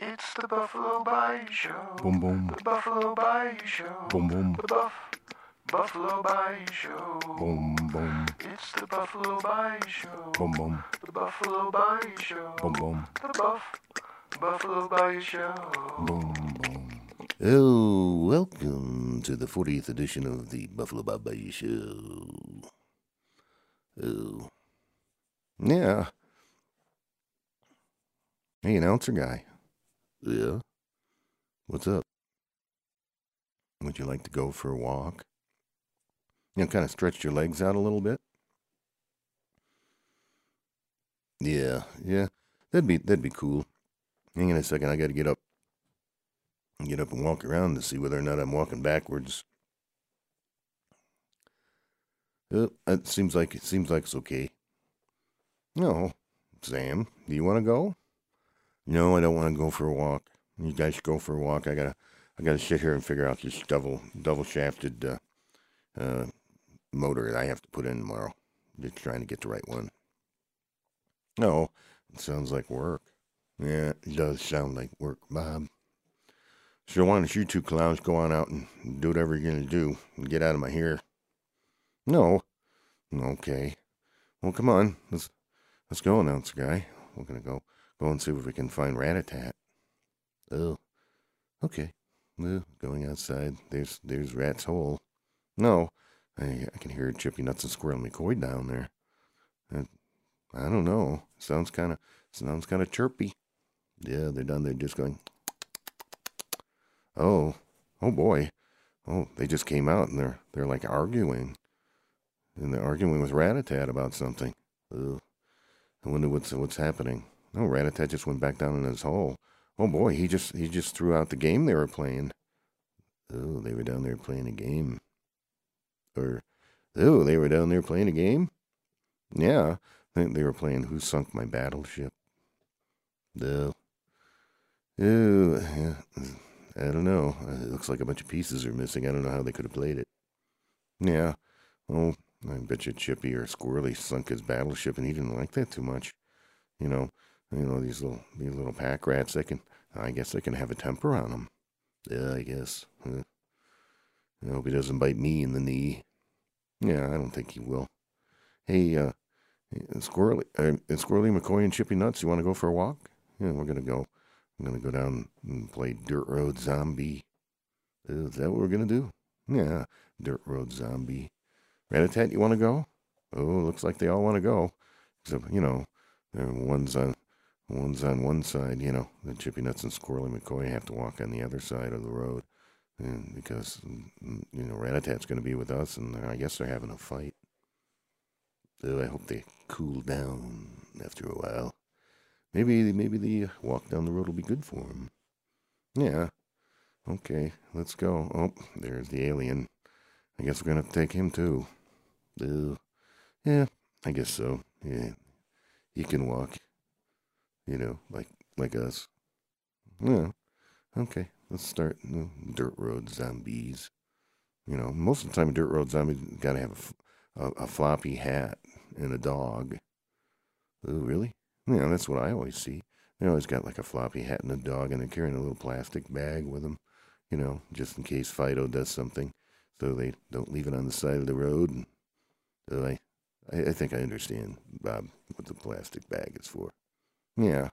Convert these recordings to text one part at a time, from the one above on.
It's the Buffalo Bayou Show. Boom boom. The Buffalo Bayou Show. Boom boom. The Buff Buffalo Bayou Show. Boom boom. It's the Buffalo Bayou Show. Boom boom. The Buffalo Bayou Show. Boom boom. The Buff Buffalo Bayou Show. Boom boom. Oh, welcome to the 40th edition of the Buffalo Bayou Show. Oh. Yeah. Hey, announcer guy. Yeah? What's up? Would you like to go for a walk? You know, kind of stretch your legs out a little bit? Yeah, yeah. That'd be that'd be cool. Hang on a second, I gotta get up get up and walk around to see whether or not I'm walking backwards. Uh, it seems like it seems like it's okay. No, Sam, do you want to go? No, I don't want to go for a walk. You guys go for a walk. I gotta, I gotta sit here and figure out this double, double shafted uh, uh, motor that I have to put in tomorrow. Just trying to get the right one. No, it sounds like work. Yeah, it does sound like work, Bob. So why don't you two clowns go on out and do whatever you're gonna do and get out of my hair? No. Okay. Well, come on. Let's let's go, announcer guy. We're gonna go go and see if we can find Ratatat. Oh. Okay. Going outside. There's there's Rat's hole. No. I I can hear Chippy Nuts and Squirrel McCoy down there. I, I don't know. Sounds kind of sounds kind of chirpy. Yeah, they're down there just going. Oh, oh boy. Oh, they just came out and they're they're like arguing. And they're arguing with Ratatat about something. Ugh. I wonder what's what's happening. Oh, Ratatat just went back down in his hole. Oh boy, he just he just threw out the game they were playing. Oh, they were down there playing a game. Or oh, they were down there playing a game? Yeah. I think they were playing Who Sunk My Battleship. No. Oh, yeah. I don't know. It looks like a bunch of pieces are missing. I don't know how they could have played it. Yeah. Oh, I bet you Chippy or Squirrely sunk his battleship, and he didn't like that too much. You know, you know these little these little pack rats. They can, I guess, they can have a temper on them. Yeah, I guess. I hope he doesn't bite me in the knee. Yeah, I don't think he will. Hey, uh, Squirrely, uh, Squirrely McCoy and Chippy Nuts, you want to go for a walk? Yeah, we're gonna go. I'm gonna go down and play Dirt Road Zombie. Is that what we're gonna do? Yeah, Dirt Road Zombie. Ratatat, you want to go? Oh, looks like they all want to go. Except, you know, one's on one's on one side. You know, the Chippy Nuts and Squirrely McCoy have to walk on the other side of the road, and because mm, you know Ratatat's going to be with us, and I guess they're having a fight. I hope they cool down after a while. Maybe maybe the walk down the road will be good for them. Yeah. Okay, let's go. Oh, there's the alien. I guess we're have to take him too. Yeah, I guess so. Yeah, he can walk. You know, like like us. Yeah. Okay, let's start. Dirt road zombies. You know, most of the time, dirt road zombies gotta have a, a, a floppy hat and a dog. Oh, really? Yeah, that's what I always see. They always got like a floppy hat and a dog, and they're carrying a little plastic bag with them, you know, just in case Fido does something, so they don't leave it on the side of the road. And so I, I think I understand, Bob, what the plastic bag is for. Yeah,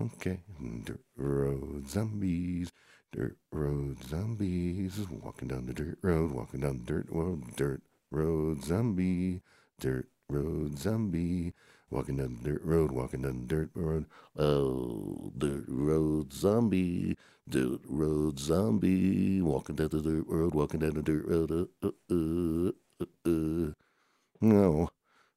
okay. Dirt road zombies, dirt road zombies, walking down the dirt road, walking down the dirt road, dirt road zombie, dirt road zombie. Walking down the dirt road, walking down the dirt road. Oh, dirt road zombie, dirt road zombie. Walking down the dirt road, walking down the dirt road. Uh, uh, uh, uh. No.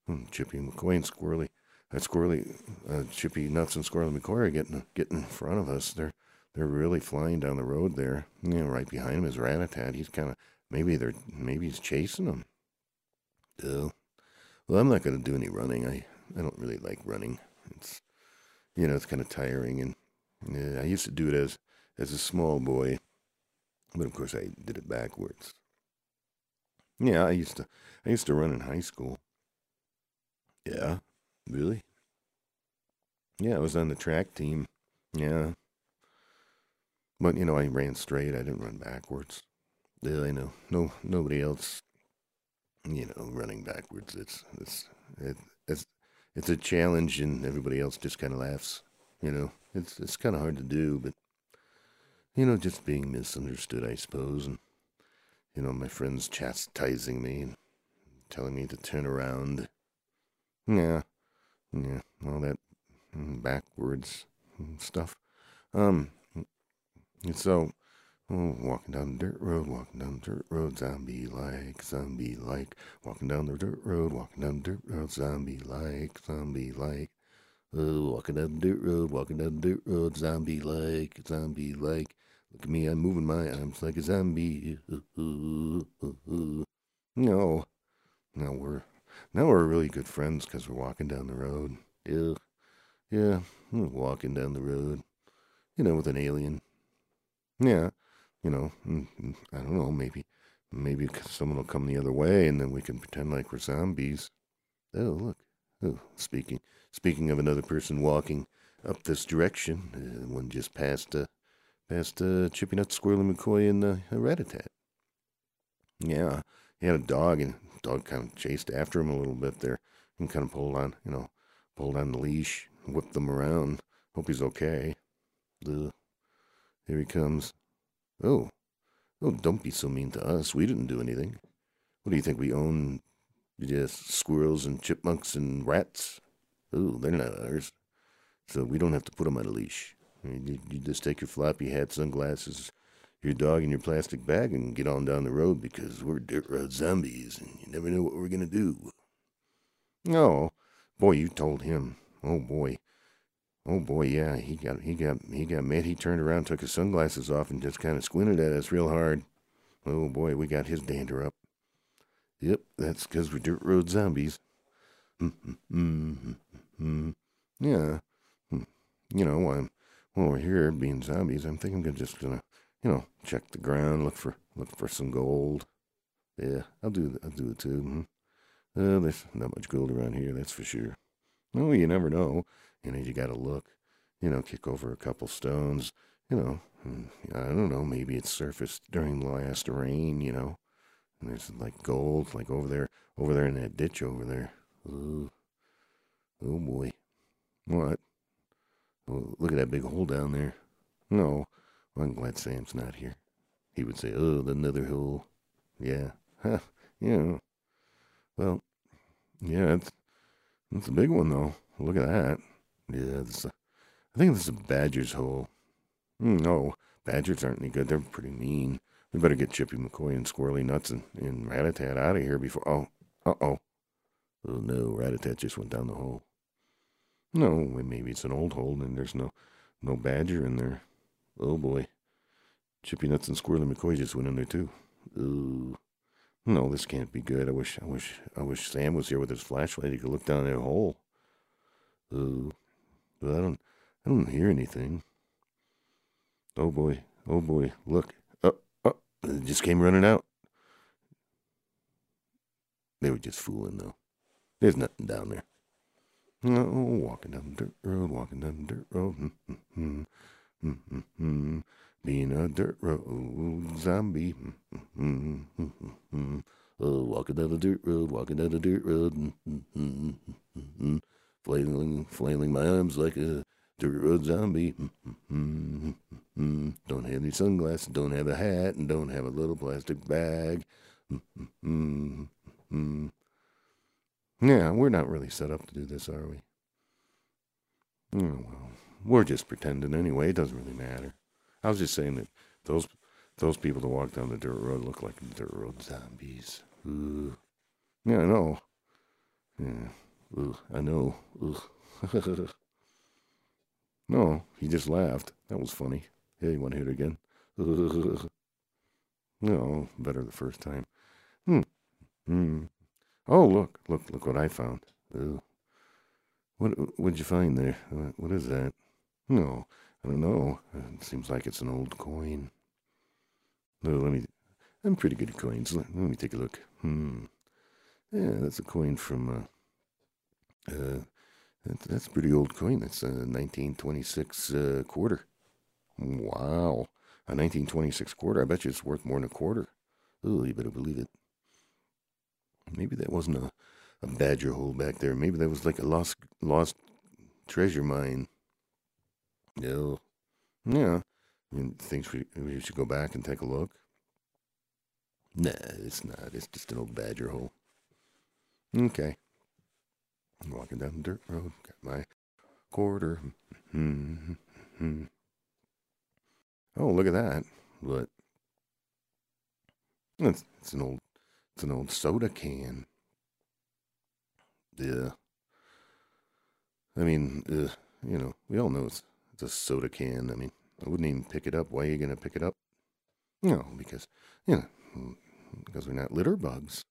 Hmm, Chippy and Squirrely. That Squirrely, uh, Chippy Nuts and Squirrely McCoy are getting, getting in front of us. They're they're really flying down the road there. You know, right behind him is Ratatat. He's kind of, maybe they're, maybe he's chasing them. Well, I'm not going to do any running. I, I don't really like running. It's you know, it's kind of tiring and yeah, I used to do it as as a small boy. But of course I did it backwards. Yeah, I used to I used to run in high school. Yeah. Really? Yeah, I was on the track team. Yeah. But you know, I ran straight. I didn't run backwards. Yeah, I know. No, nobody else. You know, running backwards. It's it's it, it's it's a challenge, and everybody else just kind of laughs. You know, it's it's kind of hard to do, but you know, just being misunderstood, I suppose, and you know, my friends chastising me and telling me to turn around. Yeah, yeah, all that mm, backwards stuff. Um, and so, oh, walking down the dirt road, walking down the dirt road, zombie like, zombie like, walking down the dirt road, walking down the dirt road, zombie like, zombie like. Oh, walking down the dirt road, walking down the dirt road, zombie like, zombie like. Look at me, I'm moving my arms like a zombie. No, now we're now we're really good friends because we're walking down the road. Yeah, yeah, walking down the road. You know, with an alien. Yeah, you know, mm, mm, I don't know, maybe, maybe someone will come the other way, and then we can pretend like we're zombies. Oh, look. Oh, speaking speaking of another person walking up this direction, uh, one just passed uh, past uh, Chippy Nut, Squirrely McCoy, and uh, Ratatat. Yeah, he had a dog, and dog kind of chased after him a little bit there, and kind of pulled on, you know, pulled on the leash, whipped them around. Hope he's okay. Ugh. Here he comes. Oh, oh, don't be so mean to us. We didn't do anything. What do you think we own? Just squirrels and chipmunks and rats. Oh, they're not ours. So we don't have to put them on a leash. You, you just take your floppy hat, sunglasses, your dog, in your plastic bag and get on down the road because we're dirt road zombies and you never know what we're going to do. Oh, boy, you told him. Oh, boy. Oh boy, yeah, he got he got he got mad. He turned around, took his sunglasses off, and just kind of squinted at us real hard. Oh boy, we got his dander up. Yep, that's because we're dirt road zombies. Mm-hmm. Yeah, you know, I'm we're here being zombies. I'm thinking I'm just gonna, you know, check the ground, look for look for some gold. Yeah, I'll do I'll do it too. Mm-hmm. Uh, there's not much gold around here, that's for sure. Oh, you never know. You know, you got to look. You know, kick over a couple stones. You know, hmm, I don't know. Maybe it's surfaced during the last rain. You know, and there's like gold, like over there, over there in that ditch over there. Ooh. Oh boy. What? Oh, look at that big hole down there. No, well, I'm glad Sam's not here. He would say, "Oh, another hole." Yeah, huh? Yeah. Well, yeah, it's it's a big one though. Look at that. Yeah, this, uh, I think this is a badger's hole. Mm, no, badgers aren't any good. They're pretty mean. We better get Chippy McCoy and Squirrely Nuts and, and Ratatat out of here before. Oh, uh oh. Oh no, Ratatat just went down the hole. No, maybe it's an old hole and there's no no badger in there. Oh boy. Chippy Nuts and Squirrely McCoy just went in there too. Ooh. No, this can't be good. I wish I wish I wish Sam was here with his flashlight. He could look down that hole. Ooh. But I don't I don't hear anything. Oh boy. Oh boy. Look. Oh, oh. It just came running out. They were just fooling though. There's nothing down there. Oh, walking down the dirt road, walking down the dirt road. Mm, mm, mm. Mm-hmm. Being a dirt road zombie. Mm-hmm. Walking down the dirt road, walking down the dirt road. Mm-hmm. Flailing, flailing my arms like a dirt road zombie. Mm-hmm. Don't have any sunglasses, don't have a hat, and don't have a little plastic bag. Mm-hmm. Yeah, we're not really set up to do this, are we? Oh, well, we're just pretending anyway. It doesn't really matter. I was just saying that those those people that walk down the dirt road look like dirt road zombies. Ooh. Yeah, I know. Yeah. Ooh, I know. Ooh. no, he just laughed. That was funny. Yeah, you want to hear it again? no, better the first time. Hmm. Hmm. Oh, look, look, look what I found. Ooh. What what'd you find there? What is that? No, I don't know. It seems like it's an old coin. No, let me. I'm pretty good at coins. Let, let me take a look. Hmm. Yeah, that's a coin from. Uh, uh, that's, that's a pretty old coin. That's a 1926 uh, quarter. Wow. a 1926 quarter. I bet you it's worth more than a quarter. Oh, you better believe it. Maybe that wasn't a, a badger hole back there. Maybe that was like a lost lost treasure mine. No. Yeah. You think we, we should go back and take a look? Nah, it's not. It's just an old badger hole. Okay. I'm walking down the dirt road. Got my quarter. Oh, look at that. What? It's, it's an old it's an old soda can. Yeah. I mean, uh, you know, we all know it's, it's a soda can. I mean, I wouldn't even pick it up. Why are you going to pick it up? No, because, you know, because we're not litter bugs.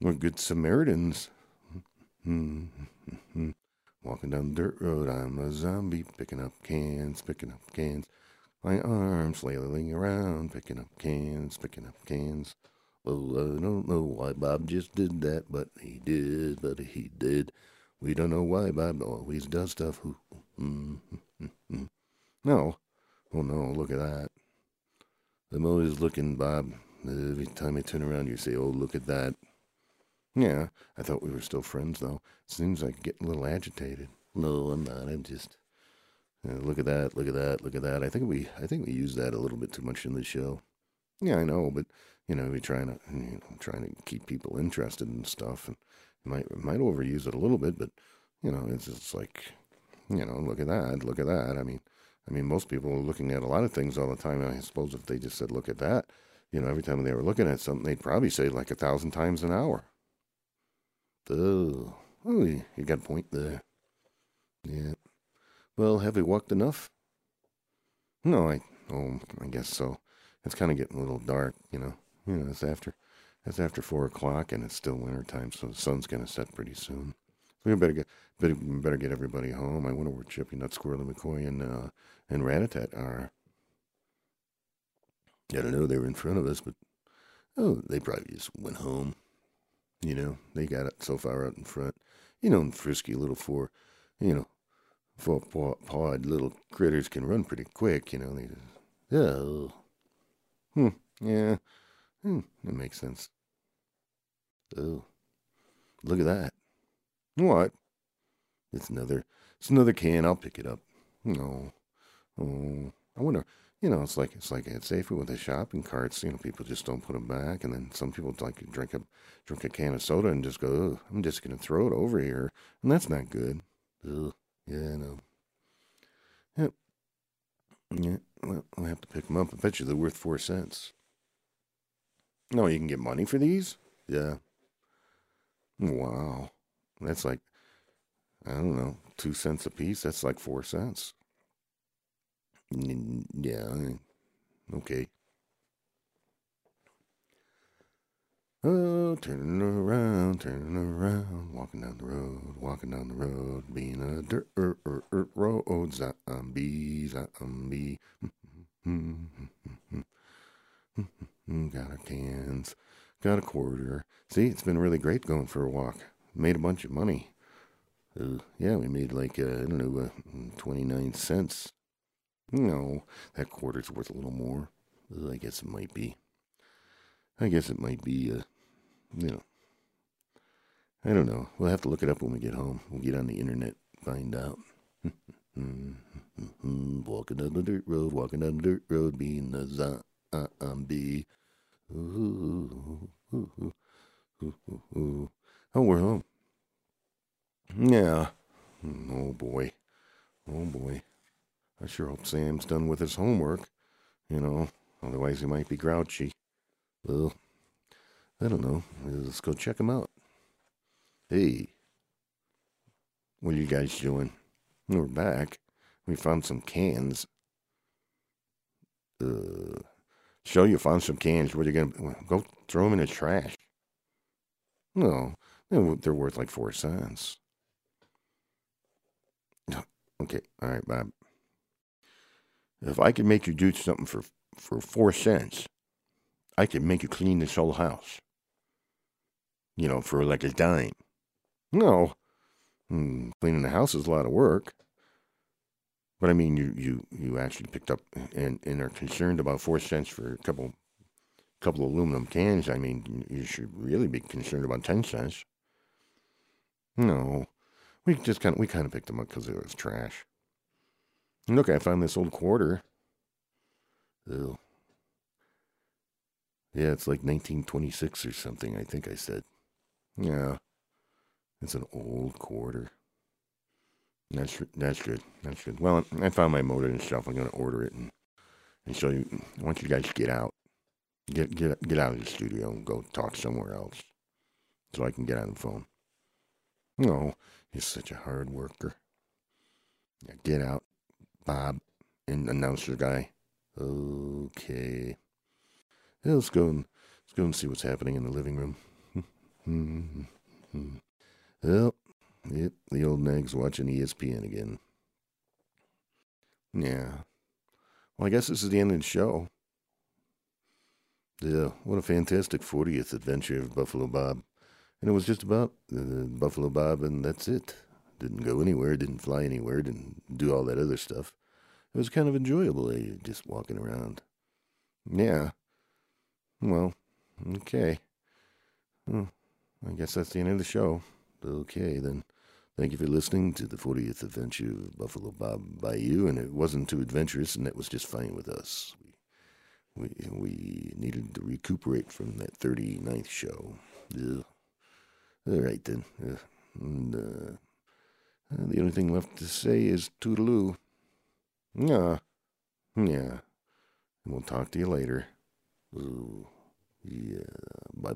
We're good Samaritans. Walking down dirt road, I'm a zombie, picking up cans, picking up cans. My arms flailing around, picking up cans, picking up cans. Oh, I don't know why Bob just did that, but he did, but he did. We don't know why Bob always does stuff. Mm-hmm. No. Oh, no, look at that. I'm always looking, Bob. Every time I turn around, you say, oh, look at that. Yeah, I thought we were still friends, though. Seems like getting a little agitated. No, I'm not. I'm just. Uh, look at that! Look at that! Look at that! I think we, I think we use that a little bit too much in the show. Yeah, I know, but you know, we're trying to, you know, trying to keep people interested in stuff, and might might overuse it a little bit, but you know, it's just like, you know, look at that! Look at that! I mean, I mean, most people are looking at a lot of things all the time. I suppose if they just said, "Look at that," you know, every time they were looking at something, they'd probably say like a thousand times an hour. Oh, oh, you got a point there. Yeah. Well, have we walked enough? No, I, oh, I guess so. It's kind of getting a little dark, you know. You know, it's after, it's after four o'clock, and it's still winter time, so the sun's gonna set pretty soon. We better get, better, better get everybody home. I wonder where Chippy, Nut, Squirrely McCoy, and uh, and Ratatat are. I don't know. They were in front of us, but oh, they probably just went home. You know, they got it so far out in front. You know, frisky little four, you know, four pawed little critters can run pretty quick. You know, they just, oh, hmm, yeah, hmm, that makes sense. Oh, look at that. What? It's another, it's another can. I'll pick it up. No, oh, I wonder you know, it's like it's like at Safeway with the shopping carts. You know, people just don't put them back, and then some people like drink a drink a can of soda and just go, "I'm just gonna throw it over here," and that's not good. Ugh. Yeah, I know. Yep. Yeah. Well, I'll have to pick them up. I bet you they're worth four cents. No, you can get money for these. Yeah. Wow. That's like I don't know, two cents a piece. That's like four cents. Yeah, okay. Oh, turning around, turning around, walking down the road, walking down the road, being a dirt er, er, er, road zombie, zombie. got a cans, got a quarter. See, it's been really great going for a walk. Made a bunch of money. Uh, yeah, we made like, uh, I don't know, uh, 29 cents no, that quarter's worth a little more. I guess it might be. I guess it might be, uh, you know. I don't know. We'll have to look it up when we get home. We'll get on the internet, find out. walking down the dirt road, walking down the dirt road, being a zombie. Ooh, ooh, ooh, ooh, ooh. Oh, we're home. Yeah. Oh boy. Oh boy. I sure hope Sam's done with his homework. You know, otherwise he might be grouchy. Well, I don't know. Let's go check him out. Hey, what are you guys doing? We're back. We found some cans. Uh, show you found some cans. What are you gonna go throw them in the trash? No, they're worth like four cents. Okay, all right, Bob. If I could make you do something for, for four cents, I could make you clean this whole house. You know, for like a dime. No. Hmm, cleaning the house is a lot of work. But I mean, you you you actually picked up and and are concerned about four cents for a couple couple of aluminum cans. I mean, you should really be concerned about ten cents. No, we just kind of we kind of picked them up because it was trash. Look, I found this old quarter. Ew. Yeah, it's like 1926 or something, I think I said. Yeah. It's an old quarter. That's that's good. That's good. Well, I found my motor and stuff. I'm gonna order it and and show you. I want you guys to get out, get get get out of the studio and go talk somewhere else, so I can get on the phone. No, he's such a hard worker. Yeah, get out, Bob, and announcer guy. Okay. Yeah, let's go and let's go and see what's happening in the living room. well, yep, the old nag's watching ESPN again. Yeah. Well, I guess this is the end of the show. Yeah, what a fantastic 40th adventure of Buffalo Bob. And it was just about uh, Buffalo Bob, and that's it. Didn't go anywhere, didn't fly anywhere, didn't do all that other stuff. It was kind of enjoyable, eh, just walking around. Yeah. Well, okay. Well, I guess that's the end of the show. Okay, then. Thank you for listening to the 40th adventure of Buffalo Bob Bayou, and it wasn't too adventurous, and that was just fine with us. We, we, we needed to recuperate from that 39th show. Ugh. All right, then. Uh, and, uh, the only thing left to say is toodaloo. Yeah. Yeah. And we'll talk to you later. Ooh. Yeah. Bye bye.